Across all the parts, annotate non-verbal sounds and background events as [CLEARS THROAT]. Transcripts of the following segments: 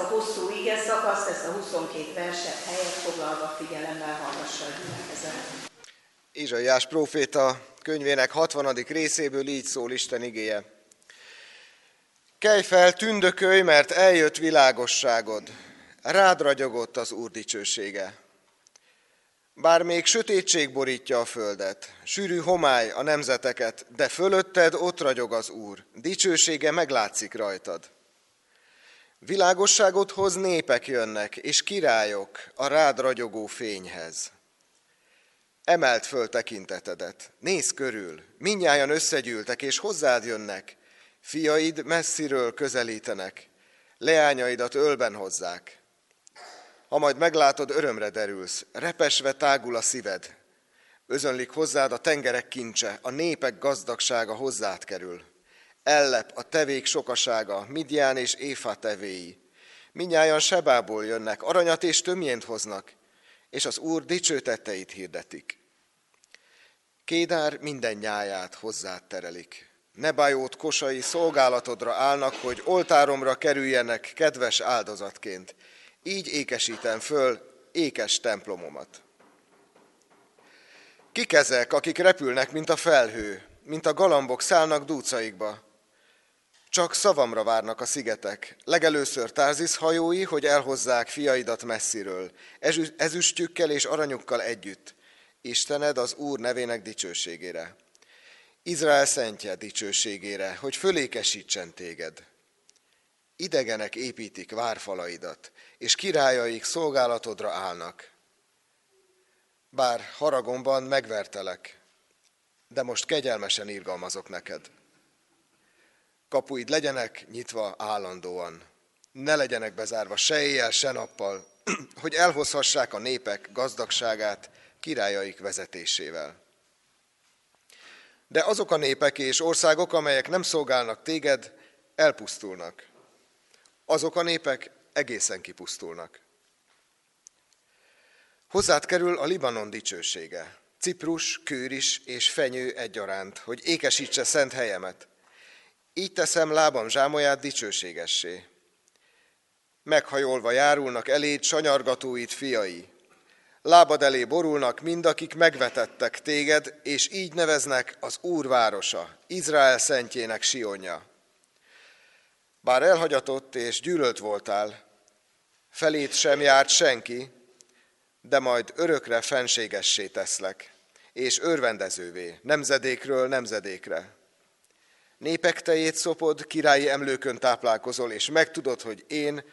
a hosszú ige szakaszt, ezt a 22 verset helyet foglalva figyelemmel hallgassa a gyülekezet. Ézsaiás próféta könyvének 60. részéből így szól Isten igéje. Kelj fel, tündökölj, mert eljött világosságod, rád ragyogott az Úr dicsősége. Bár még sötétség borítja a földet, sűrű homály a nemzeteket, de fölötted ott ragyog az Úr, dicsősége meglátszik rajtad. Világosságot hoz népek jönnek, és királyok a rád ragyogó fényhez. Emelt föl tekintetedet, nézz körül, minnyáján összegyűltek, és hozzád jönnek, fiaid messziről közelítenek, leányaidat ölben hozzák. Ha majd meglátod, örömre derülsz, repesve tágul a szíved. Özönlik hozzád a tengerek kincse, a népek gazdagsága hozzád kerül. Ellep a tevék sokasága, Midján és Éfa tevéi. Minnyáján Sebából jönnek, aranyat és tömjént hoznak, és az Úr dicsőtetteit hirdetik. Kédár minden nyáját hozzád terelik. Nebájót kosai szolgálatodra állnak, hogy oltáromra kerüljenek kedves áldozatként. Így ékesítem föl ékes templomomat. Kik ezek, akik repülnek, mint a felhő, mint a galambok szállnak dúcaikba? Csak szavamra várnak a szigetek, legelőször Tárzis hajói, hogy elhozzák fiaidat messziről, ezüstjükkel és aranyukkal együtt, Istened az Úr nevének dicsőségére. Izrael szentje dicsőségére, hogy fölékesítsen téged. Idegenek építik várfalaidat, és királyaik szolgálatodra állnak. Bár haragomban megvertelek, de most kegyelmesen irgalmazok neked. Kapuid legyenek nyitva állandóan, ne legyenek bezárva se éjjel, se nappal, [CLEARS THROAT] hogy elhozhassák a népek gazdagságát királyaik vezetésével. De azok a népek és országok, amelyek nem szolgálnak téged, elpusztulnak. Azok a népek egészen kipusztulnak. Hozzád kerül a Libanon dicsősége, Ciprus, Kőris és Fenyő egyaránt, hogy ékesítse szent helyemet. Így teszem lábam zsámolyát dicsőségessé. Meghajolva járulnak eléd sanyargatóit fiai, Lábad elé borulnak mind, akik megvetettek téged, és így neveznek az Úr városa, Izrael szentjének Sionja. Bár elhagyatott és gyűlölt voltál, felét sem járt senki, de majd örökre fenségessé teszlek, és örvendezővé, nemzedékről nemzedékre. Népek tejét szopod, királyi emlőkön táplálkozol, és megtudod, hogy én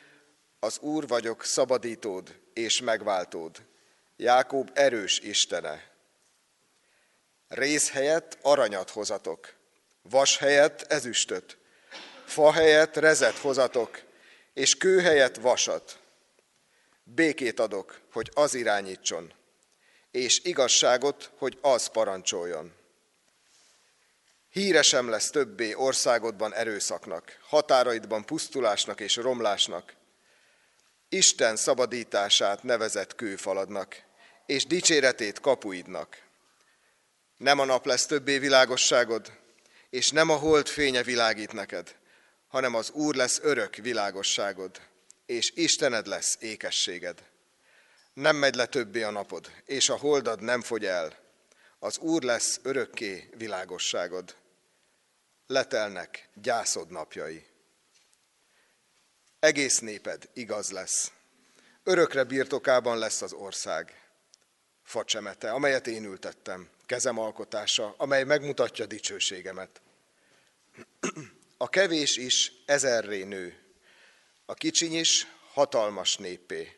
az Úr vagyok, szabadítód és megváltód. Jákob erős istene. Rész helyett aranyat hozatok, vas helyett ezüstöt, fa helyett rezet hozatok, és kő helyett vasat. Békét adok, hogy az irányítson, és igazságot, hogy az parancsoljon. Híre sem lesz többé országodban erőszaknak, határaidban pusztulásnak és romlásnak. Isten szabadítását nevezett kőfaladnak, és dicséretét kapuidnak. Nem a nap lesz többé világosságod, és nem a hold fénye világít neked, hanem az Úr lesz örök világosságod, és Istened lesz ékességed. Nem megy le többé a napod, és a holdad nem fogy el. Az Úr lesz örökké világosságod. Letelnek gyászod napjai. Egész néped igaz lesz. Örökre birtokában lesz az ország facsemete, amelyet én ültettem, kezem alkotása, amely megmutatja dicsőségemet. [CLEARS THROAT] A kevés is ezerré nő, a kicsiny is hatalmas népé.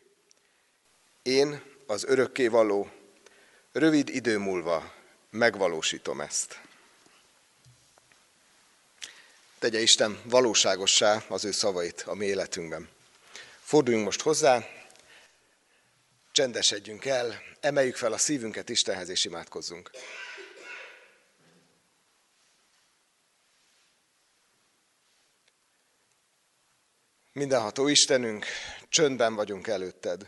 Én, az való, rövid idő múlva megvalósítom ezt. Tegye Isten valóságossá az ő szavait a mi életünkben. Forduljunk most hozzá, csendesedjünk el, emeljük fel a szívünket Istenhez és imádkozzunk. Mindenható Istenünk, csöndben vagyunk előtted.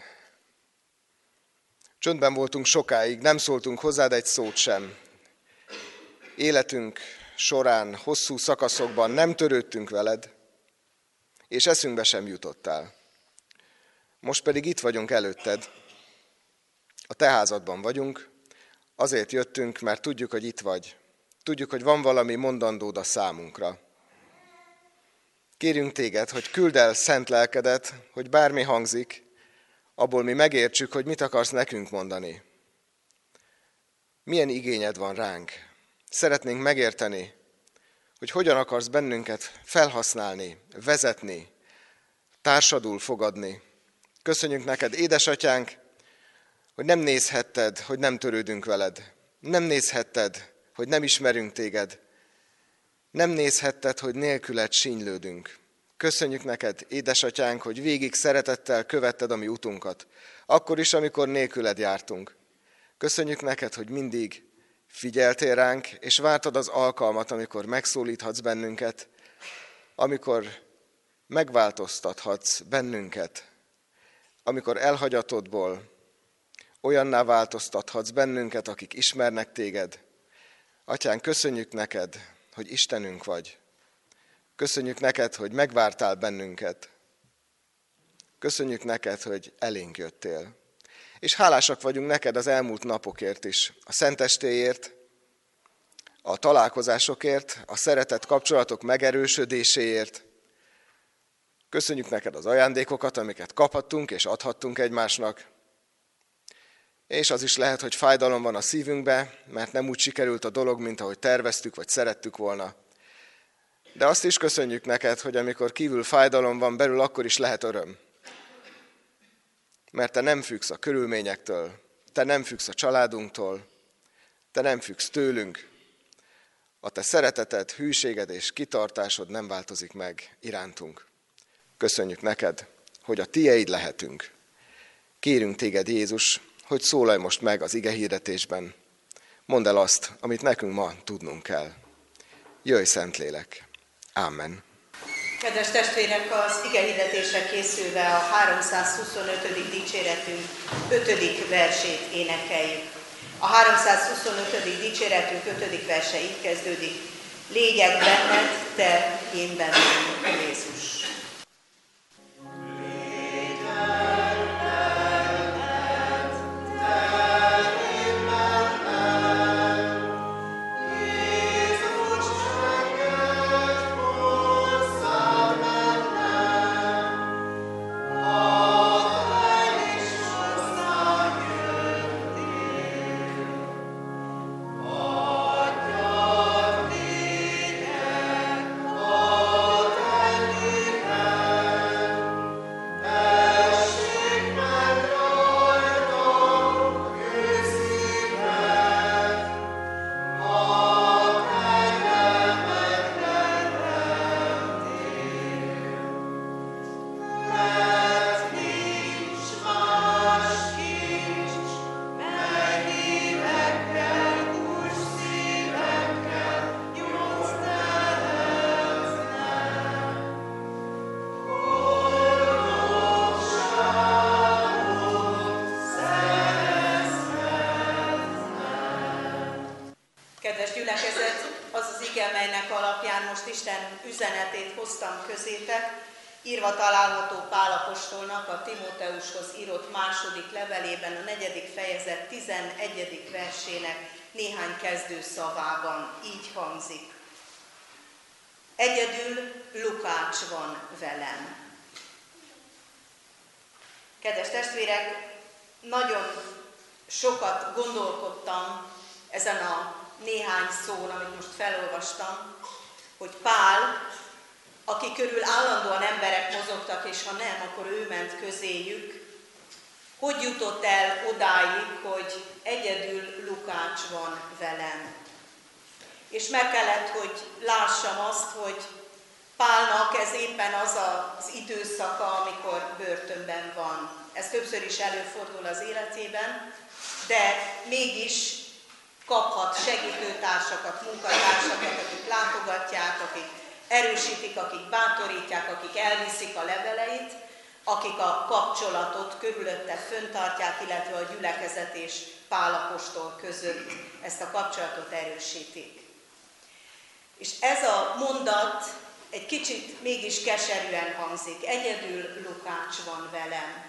Csöndben voltunk sokáig, nem szóltunk hozzád egy szót sem. Életünk során, hosszú szakaszokban nem törődtünk veled, és eszünkbe sem jutottál. Most pedig itt vagyunk előtted, a te házadban vagyunk, azért jöttünk, mert tudjuk, hogy itt vagy. Tudjuk, hogy van valami mondandód a számunkra. Kérünk téged, hogy küld el szent lelkedet, hogy bármi hangzik, abból mi megértsük, hogy mit akarsz nekünk mondani. Milyen igényed van ránk. Szeretnénk megérteni, hogy hogyan akarsz bennünket felhasználni, vezetni, társadul fogadni. Köszönjük neked, édesatyánk, hogy nem nézhetted, hogy nem törődünk veled. Nem nézhetted, hogy nem ismerünk téged. Nem nézhetted, hogy nélküled sínylődünk. Köszönjük neked, édesatyánk, hogy végig szeretettel követted a mi utunkat, akkor is, amikor nélküled jártunk. Köszönjük neked, hogy mindig figyeltél ránk, és vártad az alkalmat, amikor megszólíthatsz bennünket, amikor megváltoztathatsz bennünket, amikor elhagyatodból olyanná változtathatsz bennünket, akik ismernek téged. Atyán, köszönjük neked, hogy Istenünk vagy. Köszönjük neked, hogy megvártál bennünket. Köszönjük neked, hogy elénk jöttél. És hálásak vagyunk neked az elmúlt napokért is, a szentestéért, a találkozásokért, a szeretett kapcsolatok megerősödéséért. Köszönjük neked az ajándékokat, amiket kaphattunk és adhattunk egymásnak. És az is lehet, hogy fájdalom van a szívünkbe, mert nem úgy sikerült a dolog, mint ahogy terveztük, vagy szerettük volna. De azt is köszönjük neked, hogy amikor kívül fájdalom van, belül akkor is lehet öröm. Mert te nem függsz a körülményektől, te nem függsz a családunktól, te nem függsz tőlünk. A te szereteted, hűséged és kitartásod nem változik meg irántunk. Köszönjük neked, hogy a tieid lehetünk. Kérünk téged, Jézus, hogy szólalj most meg az ige hirdetésben. Mondd el azt, amit nekünk ma tudnunk kell. Jöjj, Szentlélek! Amen. Kedves testvérek, az ige hirdetésre készülve a 325. dicséretünk 5. versét énekeljük. A 325. dicséretünk 5. verse így kezdődik. Légyek benned, te, én bennem, Jézus. Írva található Pálapostolnak a Timóteushoz írott második levelében, a negyedik fejezet 11. versének néhány kezdő szavában így hangzik. Egyedül Lukács van velem. Kedves testvérek, nagyon sokat gondolkodtam ezen a néhány szón, amit most felolvastam, hogy Pál aki körül állandóan emberek mozogtak, és ha nem, akkor ő ment közéjük, hogy jutott el odáig, hogy egyedül Lukács van velem. És meg kellett, hogy lássam azt, hogy Pálnak ez éppen az az időszaka, amikor börtönben van. Ez többször is előfordul az életében, de mégis kaphat segítőtársakat, munkatársakat, akik látogatják, akik erősítik, akik bátorítják, akik elviszik a leveleit, akik a kapcsolatot körülötte föntartják, illetve a gyülekezet és Pálapostól között ezt a kapcsolatot erősítik. És ez a mondat egy kicsit mégis keserűen hangzik. Egyedül Lukács van velem.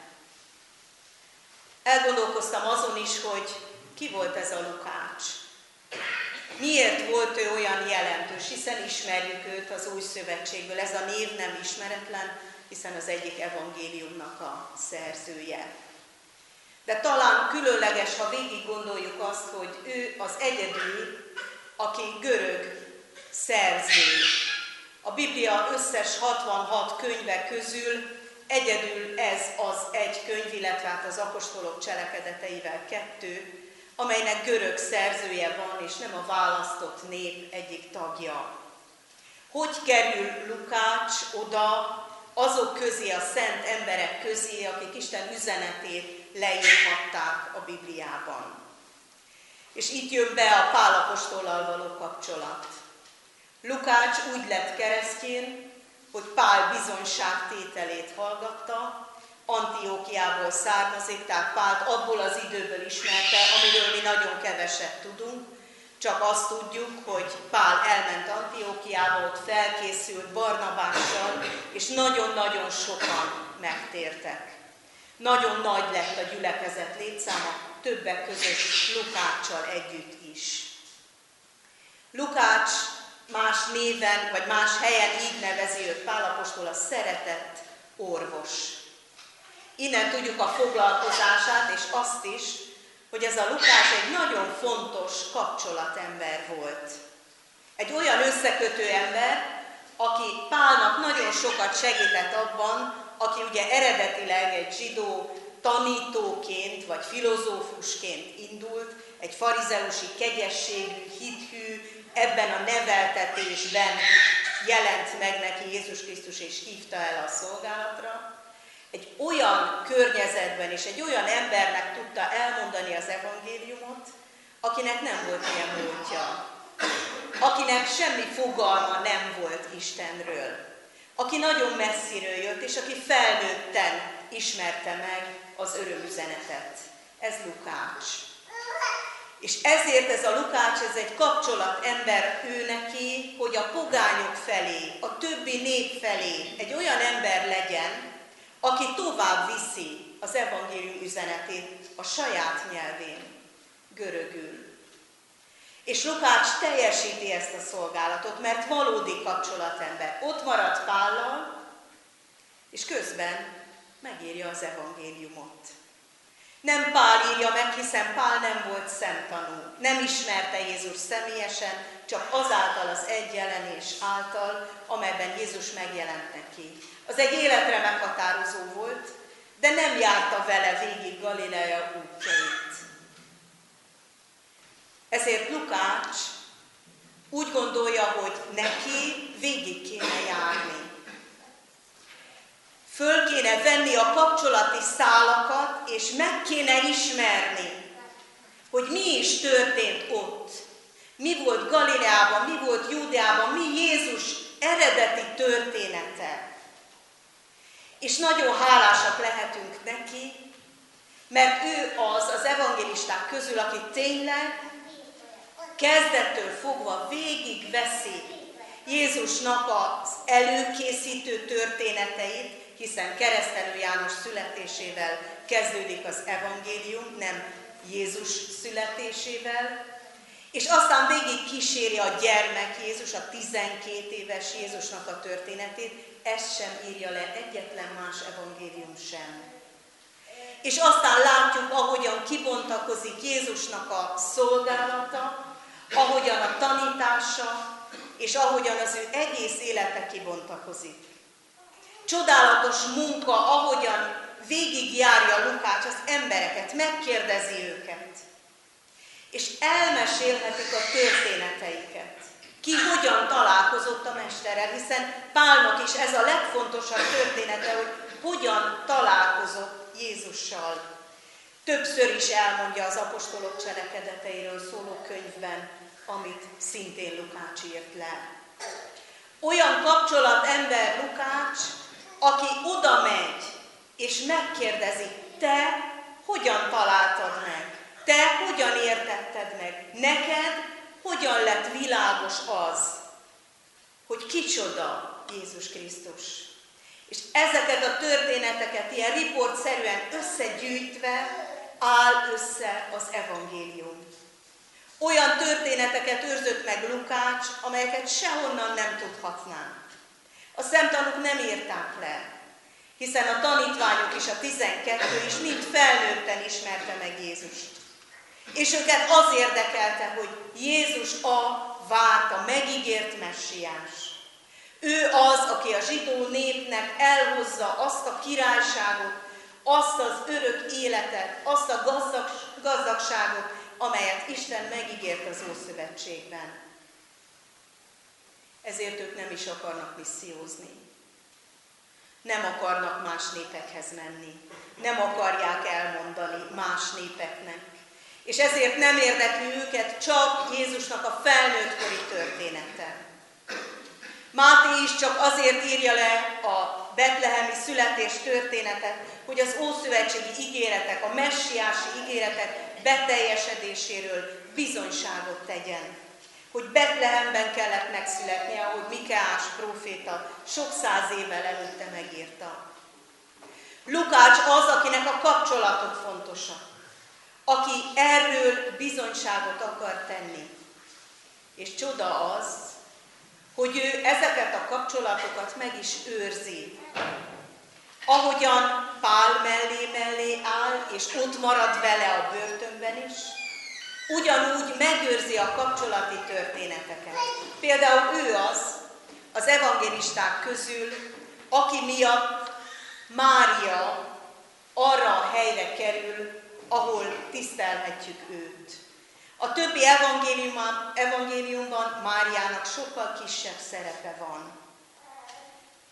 Elgondolkoztam azon is, hogy ki volt ez a Lukács. Miért volt ő olyan jelentős, hiszen ismerjük őt az új szövetségből. Ez a név nem ismeretlen, hiszen az egyik evangéliumnak a szerzője. De talán különleges, ha végig gondoljuk azt, hogy ő az egyedül, aki görög szerző. A Biblia összes 66 könyve közül egyedül ez az egy könyv, illetve hát az apostolok cselekedeteivel kettő, amelynek görög szerzője van, és nem a választott nép egyik tagja. Hogy kerül Lukács oda azok közé, a szent emberek közé, akik Isten üzenetét leírhatták a Bibliában? És itt jön be a Pálapostollal való kapcsolat. Lukács úgy lett keresztjén, hogy Pál bizonyságtételét hallgatta, Antiókiából származik, tehát Pált abból az időből ismerte, amiről mi nagyon keveset tudunk, csak azt tudjuk, hogy Pál elment Antiókiába, ott felkészült Barnabással, és nagyon-nagyon sokan megtértek. Nagyon nagy lett a gyülekezet létszáma, többek között Lukáccsal együtt is. Lukács más néven, vagy más helyen így nevezi őt Pálapostól a szeretett orvos. Innen tudjuk a foglalkozását, és azt is, hogy ez a Lukás egy nagyon fontos kapcsolatember volt. Egy olyan összekötő ember, aki Pálnak nagyon sokat segített abban, aki ugye eredetileg egy zsidó tanítóként vagy filozófusként indult, egy farizeusi kegyességű, hithű, ebben a neveltetésben jelent meg neki Jézus Krisztus és hívta el a szolgálatra, egy olyan környezetben és egy olyan embernek tudta elmondani az evangéliumot, akinek nem volt ilyen múltja, akinek semmi fogalma nem volt Istenről, aki nagyon messziről jött, és aki felnőtten ismerte meg az örömüzenetet. Ez Lukács. És ezért ez a Lukács, ez egy kapcsolat ember ő neki, hogy a pogányok felé, a többi nép felé egy olyan ember legyen, aki tovább viszi az evangélium üzenetét a saját nyelvén, görögül. És Lukács teljesíti ezt a szolgálatot, mert valódi kapcsolatember. Ott maradt Pállal, és közben megírja az evangéliumot. Nem Pál írja meg, hiszen Pál nem volt szemtanú, nem ismerte Jézus személyesen, csak azáltal az egy jelenés által, amelyben Jézus megjelent neki. Az egy életre meghatározó volt, de nem járta vele végig Galilea útjait. Ezért Lukács úgy gondolja, hogy neki végig kéne járni. Föl kéne venni a kapcsolati szálakat, és meg kéne ismerni, hogy mi is történt ott. Mi volt Galileában, mi volt Júdeában, mi Jézus eredeti története. És nagyon hálásak lehetünk neki, mert ő az az evangélisták közül, aki tényleg kezdettől fogva végig veszi Jézusnak az előkészítő történeteit, hiszen keresztelő János születésével kezdődik az evangélium, nem Jézus születésével, és aztán végig kíséri a gyermek Jézus, a 12 éves Jézusnak a történetét, ezt sem írja le egyetlen más evangélium sem. És aztán látjuk, ahogyan kibontakozik Jézusnak a szolgálata, ahogyan a tanítása, és ahogyan az ő egész élete kibontakozik. Csodálatos munka, ahogyan végigjárja Lukács az embereket, megkérdezi őket, és elmesélhetik a történeteiket. Ki hogyan találkozott a Mesterrel, hiszen Pálnak is ez a legfontosabb története, hogy hogyan találkozott Jézussal. Többször is elmondja az apostolok cselekedeteiről szóló könyvben, amit szintén Lukács írt le. Olyan kapcsolatember Lukács, aki oda megy, és megkérdezi, te hogyan találtad meg? Te hogyan értetted meg? Neked hogyan lett világos az, hogy kicsoda Jézus Krisztus? És ezeket a történeteket ilyen riportszerűen összegyűjtve áll össze az evangélium. Olyan történeteket őrzött meg Lukács, amelyeket sehonnan nem tudhatnánk. A szemtanúk nem írták le, hiszen a tanítványok és a tizenkettő is mind felnőtten ismerte meg Jézust. És őket az érdekelte, hogy Jézus a várt, a megígért messiás. Ő az, aki a zsidó népnek elhozza azt a királyságot, azt az örök életet, azt a gazdag, gazdagságot, amelyet Isten megígért az Ószövetségben. Ezért ők nem is akarnak missziózni. Nem akarnak más népekhez menni. Nem akarják elmondani más népeknek. És ezért nem érdekli őket csak Jézusnak a felnőttkori története. Máté is csak azért írja le a betlehemi születés történetet, hogy az ószövetségi ígéretek, a messiási ígéretek beteljesedéséről bizonyságot tegyen. Hogy Betlehemben kellett megszületnie, ahogy Mikeás próféta sok száz évvel előtte megírta. Lukács az, akinek a kapcsolatok fontosak, aki erről bizonyságot akar tenni. És csoda az, hogy ő ezeket a kapcsolatokat meg is őrzi. Ahogyan Pál mellé mellé áll, és ott marad vele a börtönben is, ugyanúgy megőrzi a kapcsolati történeteket. Például ő az, az evangélisták közül, aki miatt Mária arra a helyre kerül, ahol tisztelhetjük őt. A többi evangéliumban, evangéliumban Máriának sokkal kisebb szerepe van.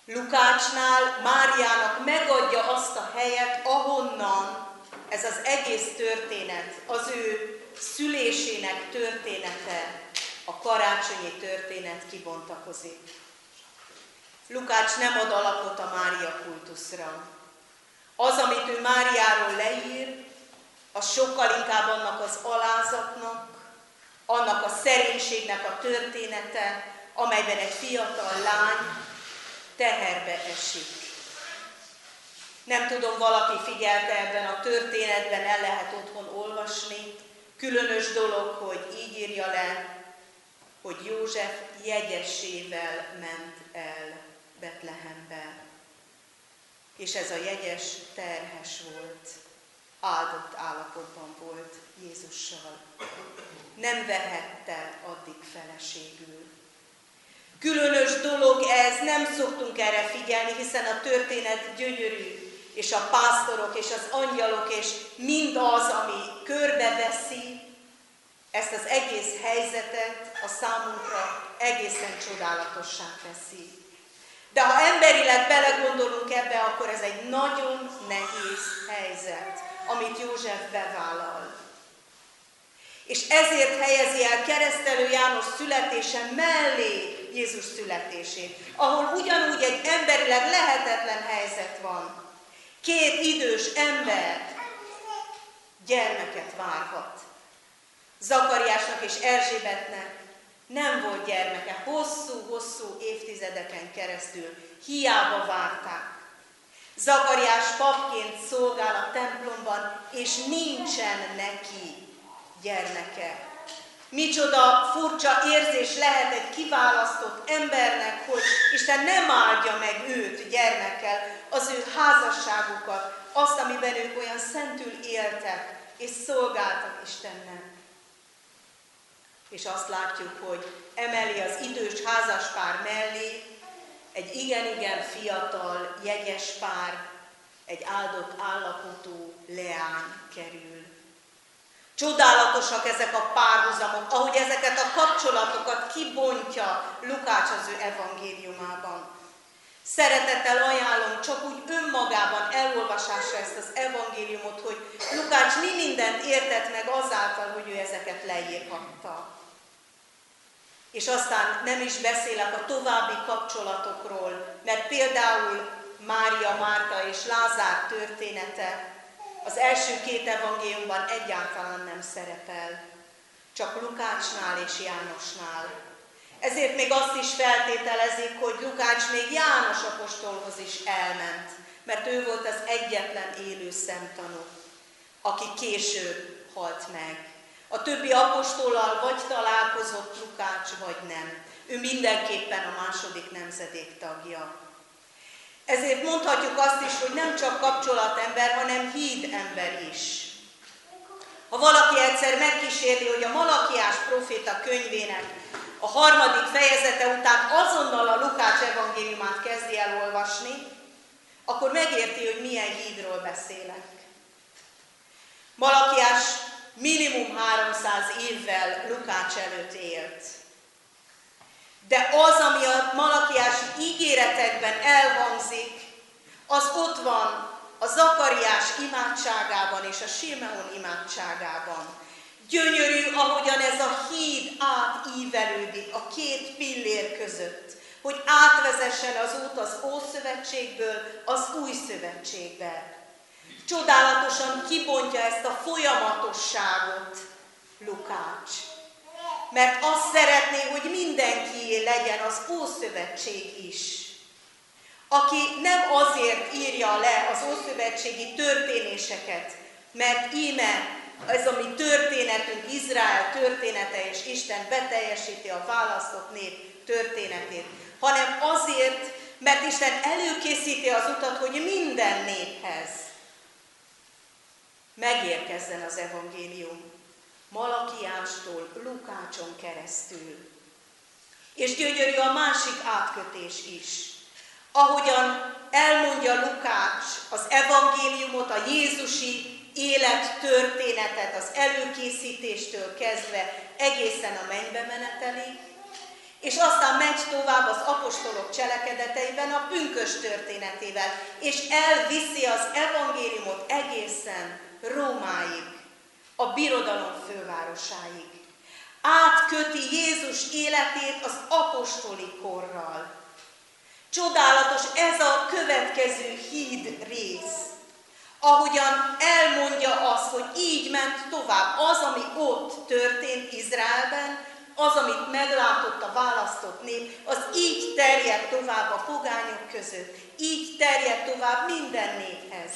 Lukácsnál Máriának megadja azt a helyet, ahonnan ez az egész történet, az ő szülésének története, a karácsonyi történet kibontakozik. Lukács nem ad alapot a Mária kultuszra. Az, amit ő Máriáról leír, az sokkal inkább annak az alázatnak, annak a szerénységnek a története, amelyben egy fiatal lány teherbe esik. Nem tudom, valaki figyelte ebben a történetben, el lehet otthon olvasni. Különös dolog, hogy így írja le, hogy József jegyesével ment el Betlehembe. És ez a jegyes terhes volt áldott állapotban volt Jézussal. Nem vehette addig feleségül. Különös dolog ez, nem szoktunk erre figyelni, hiszen a történet gyönyörű, és a pásztorok, és az angyalok, és mind az, ami körbeveszi ezt az egész helyzetet, a számunkra egészen csodálatossá teszi. De ha emberileg belegondolunk ebbe, akkor ez egy nagyon nehéz helyzet amit József bevállal. És ezért helyezi el keresztelő János születése mellé Jézus születését, ahol ugyanúgy egy emberileg lehetetlen helyzet van. Két idős ember gyermeket várhat. Zakariásnak és Erzsébetnek nem volt gyermeke, hosszú-hosszú évtizedeken keresztül hiába várták. Zakariás papként szolgál a templomban, és nincsen neki gyermeke. Micsoda furcsa érzés lehet egy kiválasztott embernek, hogy Isten nem áldja meg őt gyermekkel, az ő házasságukat, azt, amiben ők olyan szentül éltek, és szolgáltak Istennek. És azt látjuk, hogy emeli az idős házaspár mellé egy igen-igen fiatal, jegyes pár, egy áldott állapotú leány kerül. Csodálatosak ezek a párhuzamok, ahogy ezeket a kapcsolatokat kibontja Lukács az ő evangéliumában. Szeretettel ajánlom csak úgy önmagában elolvasásra ezt az evangéliumot, hogy Lukács mi mindent értett meg azáltal, hogy ő ezeket leírhatta. És aztán nem is beszélek a további kapcsolatokról, mert például Mária, Márta és Lázár története az első két evangéliumban egyáltalán nem szerepel, csak Lukácsnál és Jánosnál. Ezért még azt is feltételezik, hogy Lukács még János apostolhoz is elment, mert ő volt az egyetlen élő szemtanú, aki később halt meg. A többi apostollal vagy találkozott Lukács, vagy nem. Ő mindenképpen a második nemzedék tagja. Ezért mondhatjuk azt is, hogy nem csak kapcsolatember, hanem híd ember is. Ha valaki egyszer megkísérli, hogy a Malakiás proféta könyvének a harmadik fejezete után azonnal a Lukács evangéliumát kezdi el olvasni, akkor megérti, hogy milyen hídról beszélek. Malakiás minimum 300 évvel Lukács előtt élt. De az, ami a malakiási ígéretekben elhangzik, az ott van a Zakariás imádságában és a Simeon imádságában. Gyönyörű, ahogyan ez a híd átívelődik a két pillér között, hogy átvezessen az út az Ószövetségből az Új Szövetségbe. Csodálatosan kibontja ezt a folyamatosságot Lukács. Mert azt szeretné, hogy mindenkié legyen az Ószövetség is. Aki nem azért írja le az Ószövetségi történéseket, mert íme ez a mi történetünk, Izrael története, és Isten beteljesíti a választott nép történetét, hanem azért, mert Isten előkészíti az utat, hogy minden néphez megérkezzen az evangélium. Malakiástól Lukácson keresztül. És gyönyörű a másik átkötés is. Ahogyan elmondja Lukács az evangéliumot, a Jézusi élet történetet az előkészítéstől kezdve egészen a mennybe menetelig, és aztán megy tovább az apostolok cselekedeteiben a pünkös történetével, és elviszi az evangéliumot egészen Rómáig, a birodalom fővárosáig. Átköti Jézus életét az apostoli korral. Csodálatos ez a következő híd rész, ahogyan elmondja azt, hogy így ment tovább. Az, ami ott történt Izraelben, az, amit meglátott a választott nép, az így terjed tovább a pogányok között, így terjed tovább minden néphez.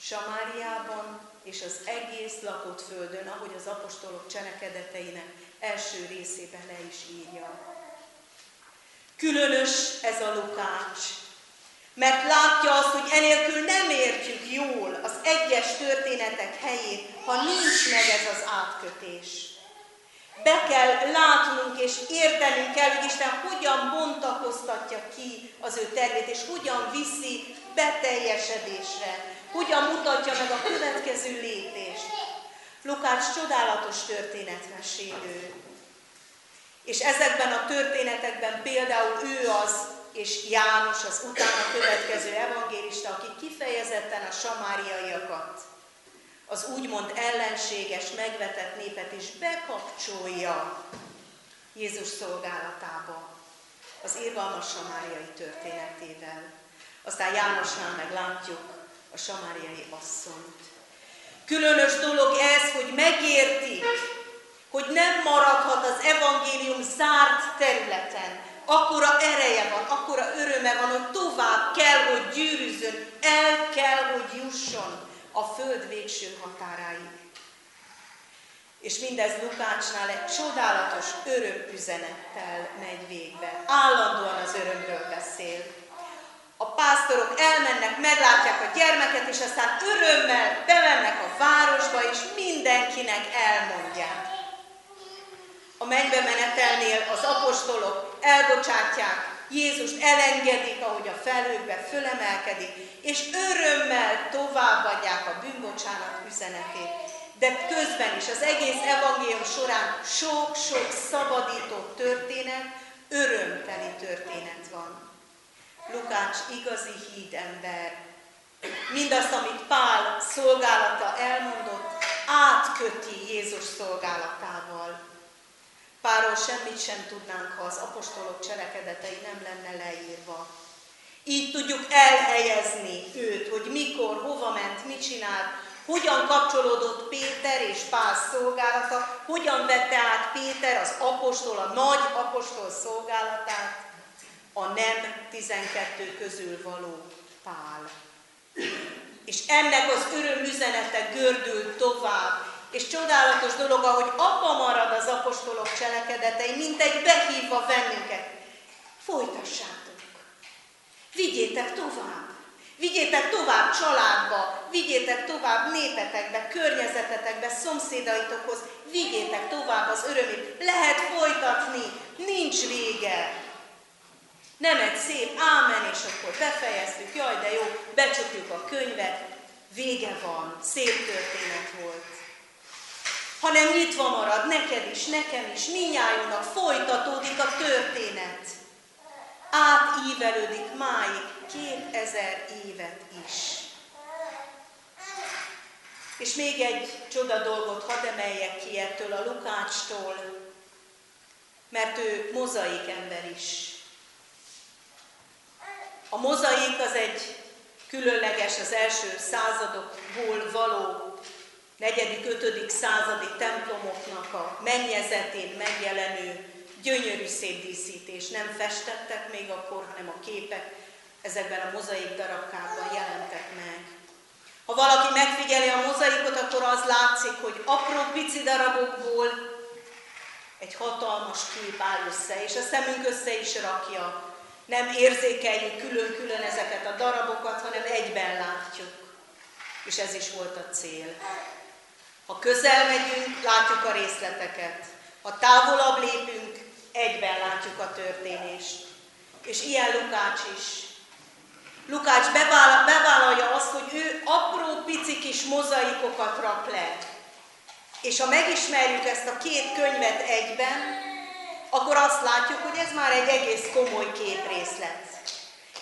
Samáriában és az egész lakott földön, ahogy az apostolok cselekedeteinek első részében le is írja. Különös ez a Lukács, mert látja azt, hogy enélkül nem értjük jól az egyes történetek helyét, ha nincs meg ez az átkötés. Be kell látnunk és értenünk kell, hogy Isten hogyan bontakoztatja ki az ő tervét, és hogyan viszi beteljesedésre, hogyan mutatja meg a következő lépést. Lukács csodálatos történetmesélő. És ezekben a történetekben például ő az, és János az utána következő evangélista, aki kifejezetten a samáriaiakat, az úgymond ellenséges, megvetett népet is bekapcsolja Jézus szolgálatába, az irgalmas samáriai történetével. Aztán Jánosnál meg látjuk a samáriai asszonyt. Különös dolog ez, hogy megértik, hogy nem maradhat az evangélium zárt területen, akkora ereje van, akkora öröme van, hogy tovább kell, hogy gyűrűzön, el kell, hogy jusson a föld végső határáig. És mindez Lukácsnál egy csodálatos örömüzenettel megy végbe. Állandóan az örömről beszél. A pásztorok elmennek, meglátják a gyermeket, és aztán örömmel bemennek a városba, és mindenkinek elmondják. A mennybe menetelnél az apostolok elbocsátják Jézust elengedik, ahogy a felhőkbe fölemelkedik, és örömmel továbbadják a bűnbocsánat üzenetét. De közben is az egész evangélium során sok-sok szabadító történet, örömteli történet van. Lukács igazi hídember. Mindazt, amit Pál szolgálata elmondott, átköti Jézus szolgálatával. Páról semmit sem tudnánk, ha az apostolok cselekedetei nem lenne leírva. Így tudjuk elhelyezni őt, hogy mikor, hova ment, mit csinált, hogyan kapcsolódott Péter és Pál szolgálata, hogyan vette át Péter az apostol, a nagy apostol szolgálatát, a nem 12 közül való Pál. És ennek az örömüzenete gördül tovább, és csodálatos dolog, ahogy abba marad az apostolok cselekedetei, mint egy behívva bennünket. Folytassátok! Vigyétek tovább! Vigyétek tovább családba, vigyétek tovább népetekbe, környezetetekbe, szomszédaitokhoz, vigyétek tovább az örömét. Lehet folytatni, nincs vége. Nem egy szép ámen, és akkor befejeztük, jaj de jó, becsukjuk a könyvet, vége van, szép történet volt. Hanem nyitva marad neked is, nekem is, minnyájunknak folytatódik a történet. Átívelődik máig, 2000 évet is. És még egy csoda dolgot hadd emeljek ki ettől a Lukácstól, mert ő mozaik ember is. A mozaik az egy különleges az első századokból való negyedik, ötödik századi templomoknak a mennyezetén megjelenő gyönyörű szép díszítés. Nem festettek még akkor, hanem a képek ezekben a mozaik darabkában jelentek meg. Ha valaki megfigyeli a mozaikot, akkor az látszik, hogy apró pici darabokból egy hatalmas kép áll össze, és a szemünk össze is rakja. Nem érzékeljük külön-külön ezeket a darabokat, hanem egyben látjuk. És ez is volt a cél. Ha közel megyünk, látjuk a részleteket. Ha távolabb lépünk, egyben látjuk a történést. És ilyen Lukács is. Lukács bevállal, bevállalja azt, hogy ő apró pici kis mozaikokat rak le. És ha megismerjük ezt a két könyvet egyben, akkor azt látjuk, hogy ez már egy egész komoly képrészlet.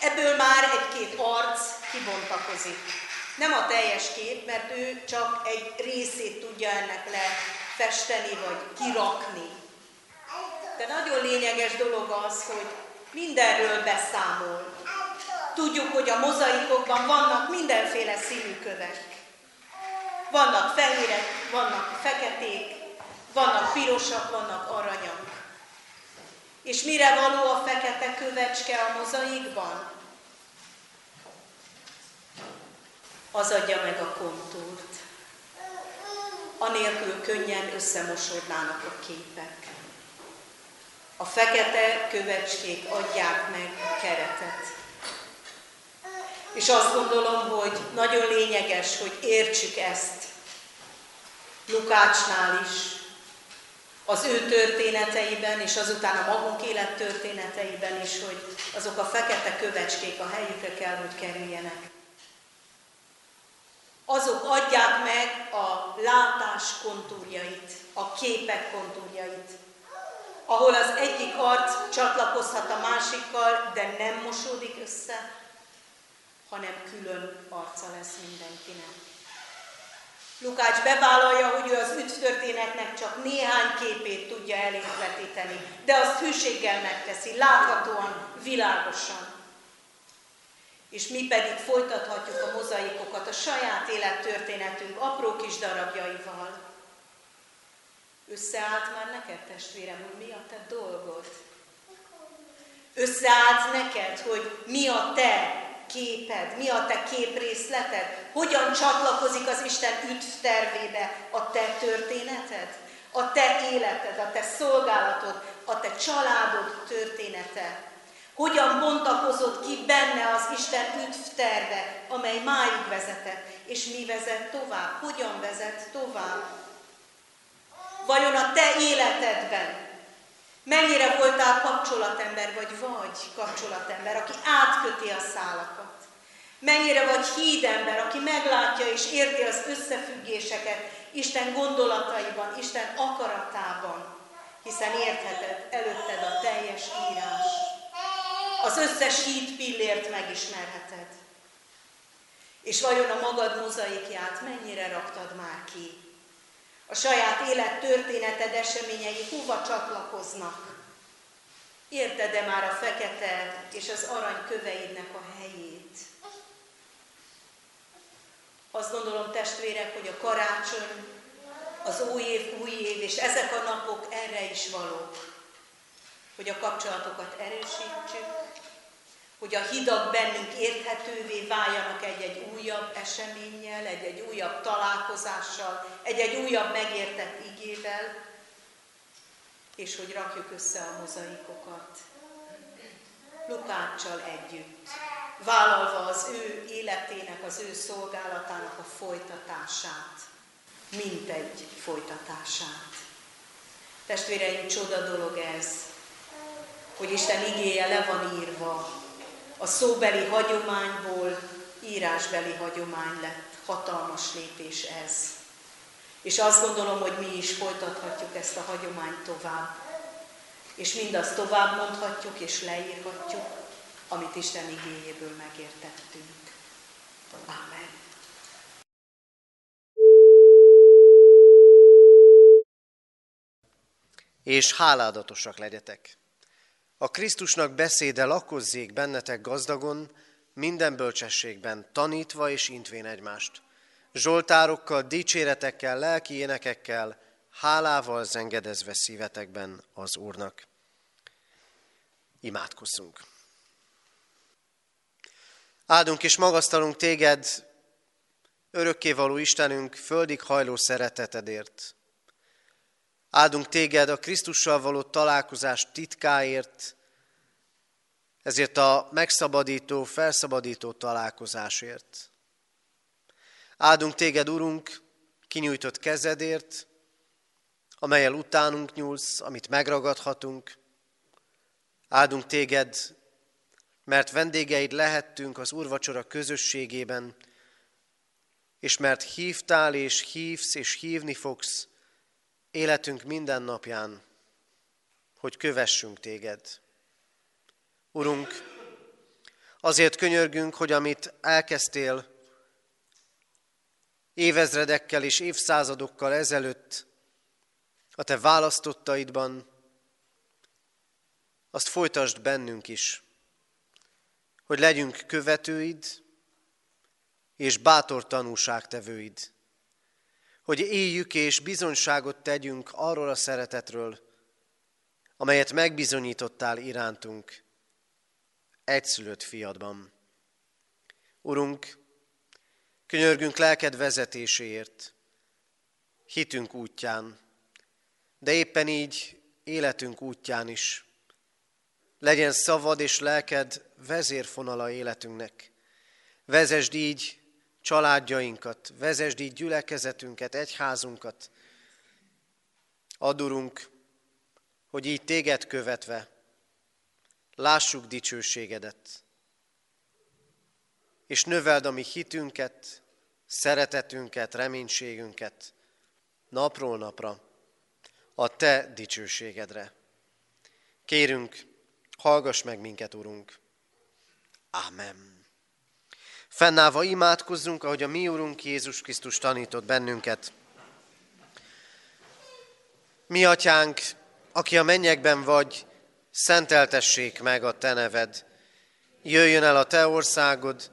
Ebből már egy-két arc kibontakozik. Nem a teljes kép, mert ő csak egy részét tudja ennek lefesteni vagy kirakni. De nagyon lényeges dolog az, hogy mindenről beszámol. Tudjuk, hogy a mozaikokban vannak mindenféle színű kövek. Vannak fehérek, vannak feketék, vannak pirosak, vannak aranyak. És mire való a fekete kövecske a mozaikban? Az adja meg a kontúrt. Anélkül könnyen összemosodnának a képek. A fekete kövecskék adják meg keretet. És azt gondolom, hogy nagyon lényeges, hogy értsük ezt Lukácsnál is, az ő történeteiben, és azután a magunk élettörténeteiben is, hogy azok a fekete kövecskék a helyükre kell, hogy kerüljenek. Azok adják meg a látás kontúrjait, a képek kontúrjait, ahol az egyik arc csatlakozhat a másikkal, de nem mosódik össze, hanem külön arca lesz mindenkinek. Lukács bevállalja, hogy ő az üdvtörténetnek csak néhány képét tudja elénkvetíteni, de azt hűséggel megteszi, láthatóan, világosan. És mi pedig folytathatjuk a mozaikokat a saját élettörténetünk apró kis darabjaival. Összeállt már neked, testvérem, hogy mi a te dolgod? Összeállt neked, hogy mi a te képed, mi a te képrészleted, hogyan csatlakozik az Isten üdv tervébe a te történeted, a te életed, a te szolgálatod, a te családod története. Hogyan bontakozott ki benne az Isten üdv terve, amely máig vezetett, és mi vezet tovább, hogyan vezet tovább. Vajon a te életedben Mennyire voltál kapcsolatember, vagy vagy kapcsolatember, aki átköti a szálakat? Mennyire vagy hídember, aki meglátja és érti az összefüggéseket Isten gondolataiban, Isten akaratában, hiszen értheted előtted a teljes írás. Az összes híd pillért megismerheted. És vajon a magad mozaikját mennyire raktad már ki? A saját élet történeted eseményei hova csatlakoznak? Érted-e már a fekete és az arany köveidnek a helyét? Azt gondolom, testvérek, hogy a karácsony, az új év, új év, és ezek a napok erre is valók, hogy a kapcsolatokat erősítsük, hogy a hidak bennünk érthetővé váljanak egy-egy újabb eseménnyel, egy-egy újabb találkozással, egy-egy újabb megértett igével, és hogy rakjuk össze a mozaikokat. Lukáccsal együtt, vállalva az ő életének, az ő szolgálatának a folytatását, mint egy folytatását. Testvéreim, csoda dolog ez, hogy Isten igéje le van írva, a szóbeli hagyományból írásbeli hagyomány lett. Hatalmas lépés ez. És azt gondolom, hogy mi is folytathatjuk ezt a hagyományt tovább. És mindazt tovább mondhatjuk és leírhatjuk, amit Isten igényéből megértettünk. Amen. És háládatosak legyetek. A Krisztusnak beszéde lakozzék bennetek gazdagon, minden bölcsességben, tanítva és intvén egymást. Zsoltárokkal, dicséretekkel, lelki énekekkel, hálával zengedezve szívetekben az Úrnak. Imádkozzunk! Áldunk és magasztalunk téged, örökkévaló Istenünk, földig hajló szeretetedért. Áldunk téged a Krisztussal való találkozás titkáért, ezért a megszabadító, felszabadító találkozásért. Áldunk téged, Urunk, kinyújtott kezedért, amelyel utánunk nyúlsz, amit megragadhatunk. Áldunk téged, mert vendégeid lehettünk az Urvacsora közösségében, és mert hívtál és hívsz és hívni fogsz életünk minden napján, hogy kövessünk téged. Urunk, azért könyörgünk, hogy amit elkezdtél évezredekkel és évszázadokkal ezelőtt a te választottaidban, azt folytasd bennünk is, hogy legyünk követőid és bátor tanúságtevőid hogy éljük és bizonyságot tegyünk arról a szeretetről, amelyet megbizonyítottál irántunk egyszülött fiadban. Urunk, könyörgünk lelked vezetéséért, hitünk útján, de éppen így életünk útján is. Legyen szavad és lelked vezérfonala életünknek. Vezesd így családjainkat, vezesd így gyülekezetünket, egyházunkat. Adurunk, hogy így téged követve lássuk dicsőségedet, és növeld a mi hitünket, szeretetünket, reménységünket napról napra a Te dicsőségedre. Kérünk, hallgass meg minket, Urunk. Amen. Fennállva imádkozzunk, ahogy a mi Urunk Jézus Krisztus tanított bennünket. Mi, Atyánk, aki a mennyekben vagy, szenteltessék meg a Te neved. Jöjjön el a Te országod,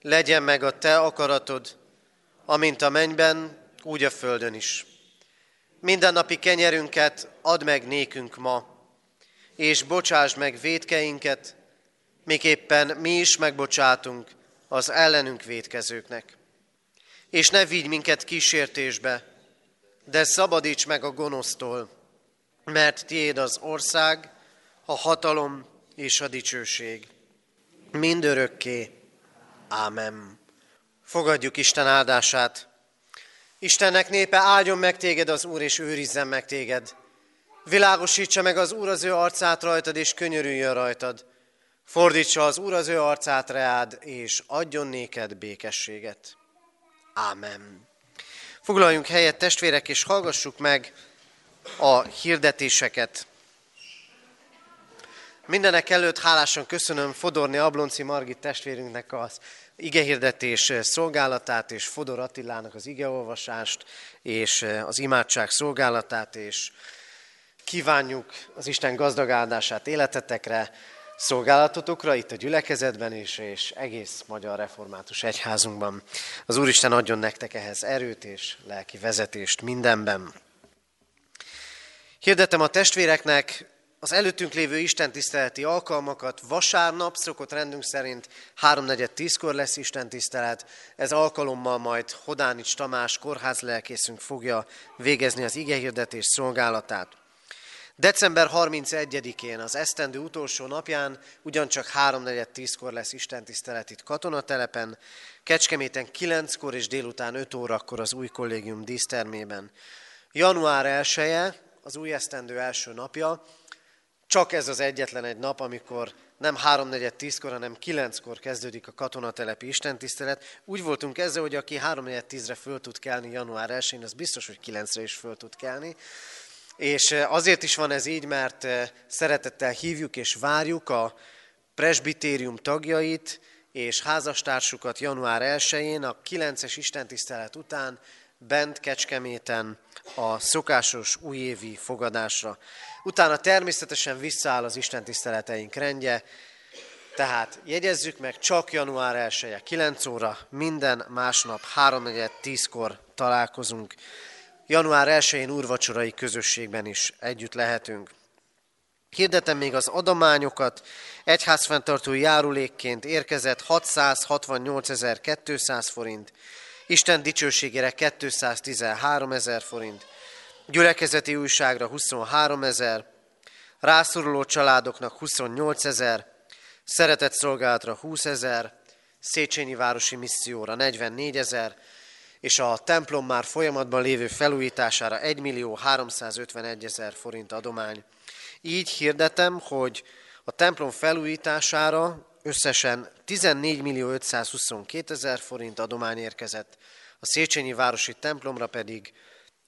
legyen meg a Te akaratod, amint a mennyben, úgy a földön is. Minden napi kenyerünket add meg nékünk ma, és bocsáss meg védkeinket, miképpen mi is megbocsátunk az ellenünk védkezőknek. És ne vigy minket kísértésbe, de szabadíts meg a gonosztól, mert tiéd az ország, a hatalom és a dicsőség. Mindörökké. Ámen. Fogadjuk Isten áldását. Istennek népe áldjon meg téged az Úr, és őrizzen meg téged. Világosítsa meg az Úr az ő arcát rajtad, és könyörüljön rajtad. Fordítsa az Úr az ő arcát reád, és adjon néked békességet. Ámen. Foglaljunk helyet, testvérek, és hallgassuk meg a hirdetéseket. Mindenek előtt hálásan köszönöm Fodorni Ablonci Margit testvérünknek az igehirdetés szolgálatát, és Fodor Attilának az igeolvasást, és az imádság szolgálatát, és kívánjuk az Isten gazdag áldását életetekre, szolgálatotokra itt a gyülekezetben is, és egész Magyar Református Egyházunkban. Az Úristen adjon nektek ehhez erőt és lelki vezetést mindenben. Hirdetem a testvéreknek az előttünk lévő istentiszteleti alkalmakat. Vasárnap szokott rendünk szerint 3.4.10-kor lesz istentisztelet. Ez alkalommal majd Hodánics Tamás kórházlelkészünk fogja végezni az igehirdetés szolgálatát. December 31-én, az esztendő utolsó napján, ugyancsak 3.4.10-kor lesz istentisztelet itt katonatelepen, Kecskeméten 9-kor és délután 5 órakor az új kollégium dísztermében. Január 1 -e, az új esztendő első napja, csak ez az egyetlen egy nap, amikor nem 3.4.10-kor, hanem 9-kor kezdődik a katonatelepi istentisztelet. Úgy voltunk ezzel, hogy aki 3.4.10-re föl tud kelni január 1-én, az biztos, hogy 9-re is föl tud kelni. És azért is van ez így, mert szeretettel hívjuk és várjuk a presbitérium tagjait és házastársukat január 1-én, a 9-es istentisztelet után bent Kecskeméten a szokásos újévi fogadásra. Utána természetesen visszaáll az istentiszteleteink rendje, tehát jegyezzük meg, csak január 1 -e, 9 óra, minden másnap 3-10-kor találkozunk január 1-én úrvacsorai közösségben is együtt lehetünk. Hirdetem még az adományokat. Egyházfenntartó járulékként érkezett 668.200 forint, Isten dicsőségére 213 ezer forint, gyülekezeti újságra 23 ezer, rászoruló családoknak 28 ezer, szeretett szolgálatra 20 ezer, Széchenyi Városi Misszióra 44 ezer, és a templom már folyamatban lévő felújítására 1 millió 351 ezer forint adomány. Így hirdetem, hogy a templom felújítására összesen 14 millió 522 ezer forint adomány érkezett, a Széchenyi Városi templomra pedig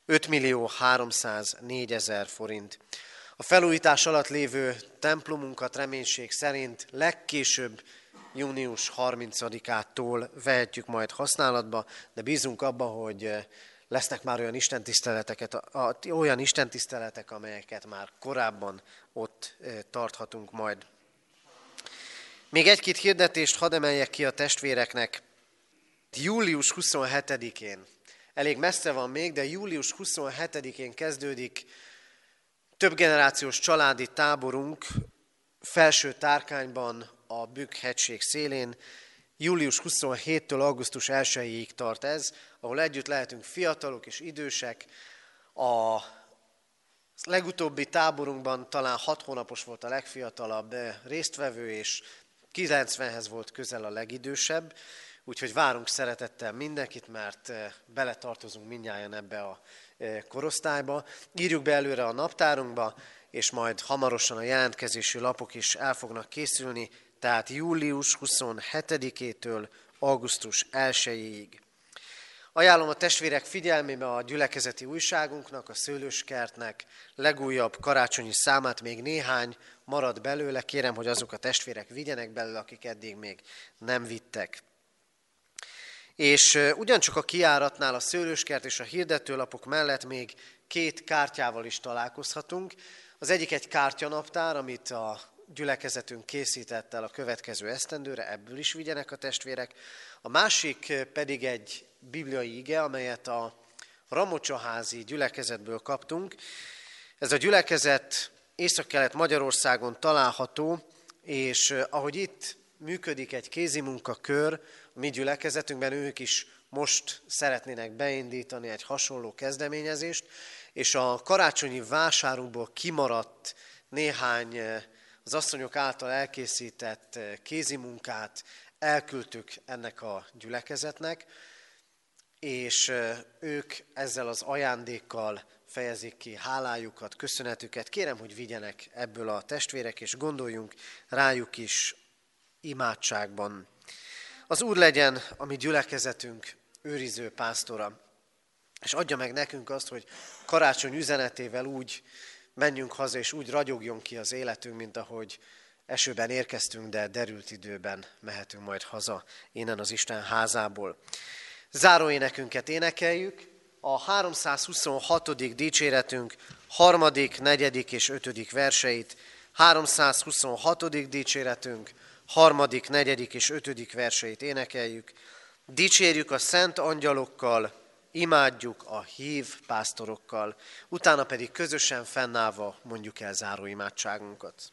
5 millió 304 ezer forint. A felújítás alatt lévő templomunkat reménység szerint legkésőbb június 30-ától vehetjük majd használatba, de bízunk abba, hogy eh, lesznek már olyan istentiszteleteket, olyan istentiszteletek, amelyeket már korábban ott eh, tarthatunk majd. Még egy-két hirdetést hadd emeljek ki a testvéreknek. Július 27-én, elég messze van még, de július 27-én kezdődik több generációs családi táborunk felső tárkányban a Bükk hegység szélén. Július 27-től augusztus 1-ig tart ez, ahol együtt lehetünk fiatalok és idősek. A legutóbbi táborunkban talán 6 hónapos volt a legfiatalabb résztvevő, és 90-hez volt közel a legidősebb, úgyhogy várunk szeretettel mindenkit, mert eh, beletartozunk mindjárt ebbe a eh, korosztályba. Írjuk be előre a naptárunkba, és majd hamarosan a jelentkezési lapok is el fognak készülni, tehát július 27-től augusztus 1-ig. Ajánlom a testvérek figyelmébe a gyülekezeti újságunknak, a Szőlőskertnek legújabb karácsonyi számát, még néhány marad belőle. Kérem, hogy azok a testvérek vigyenek belőle, akik eddig még nem vittek. És ugyancsak a kiáratnál a Szőlőskert és a hirdetőlapok mellett még két kártyával is találkozhatunk. Az egyik egy kártyanaptár, amit a gyülekezetünk készített el a következő esztendőre, ebből is vigyenek a testvérek. A másik pedig egy bibliai ige, amelyet a Ramocsaházi gyülekezetből kaptunk. Ez a gyülekezet észak-kelet Magyarországon található, és ahogy itt működik egy kézimunkakör, a mi gyülekezetünkben ők is most szeretnének beindítani egy hasonló kezdeményezést, és a karácsonyi vásárunkból kimaradt néhány az asszonyok által elkészített kézimunkát elküldtük ennek a gyülekezetnek, és ők ezzel az ajándékkal fejezik ki hálájukat, köszönetüket. Kérem, hogy vigyenek ebből a testvérek, és gondoljunk rájuk is imádságban. Az Úr legyen a mi gyülekezetünk őriző pásztora, és adja meg nekünk azt, hogy karácsony üzenetével úgy menjünk haza, és úgy ragyogjon ki az életünk, mint ahogy esőben érkeztünk, de derült időben mehetünk majd haza innen az Isten házából. Záróénekünket énekeljük, a 326. dicséretünk harmadik, negyedik és ötödik verseit, 326. dicséretünk harmadik, negyedik és ötödik verseit énekeljük. Dicsérjük a szent angyalokkal, imádjuk a hív pásztorokkal, utána pedig közösen fennállva mondjuk el záró imádságunkat.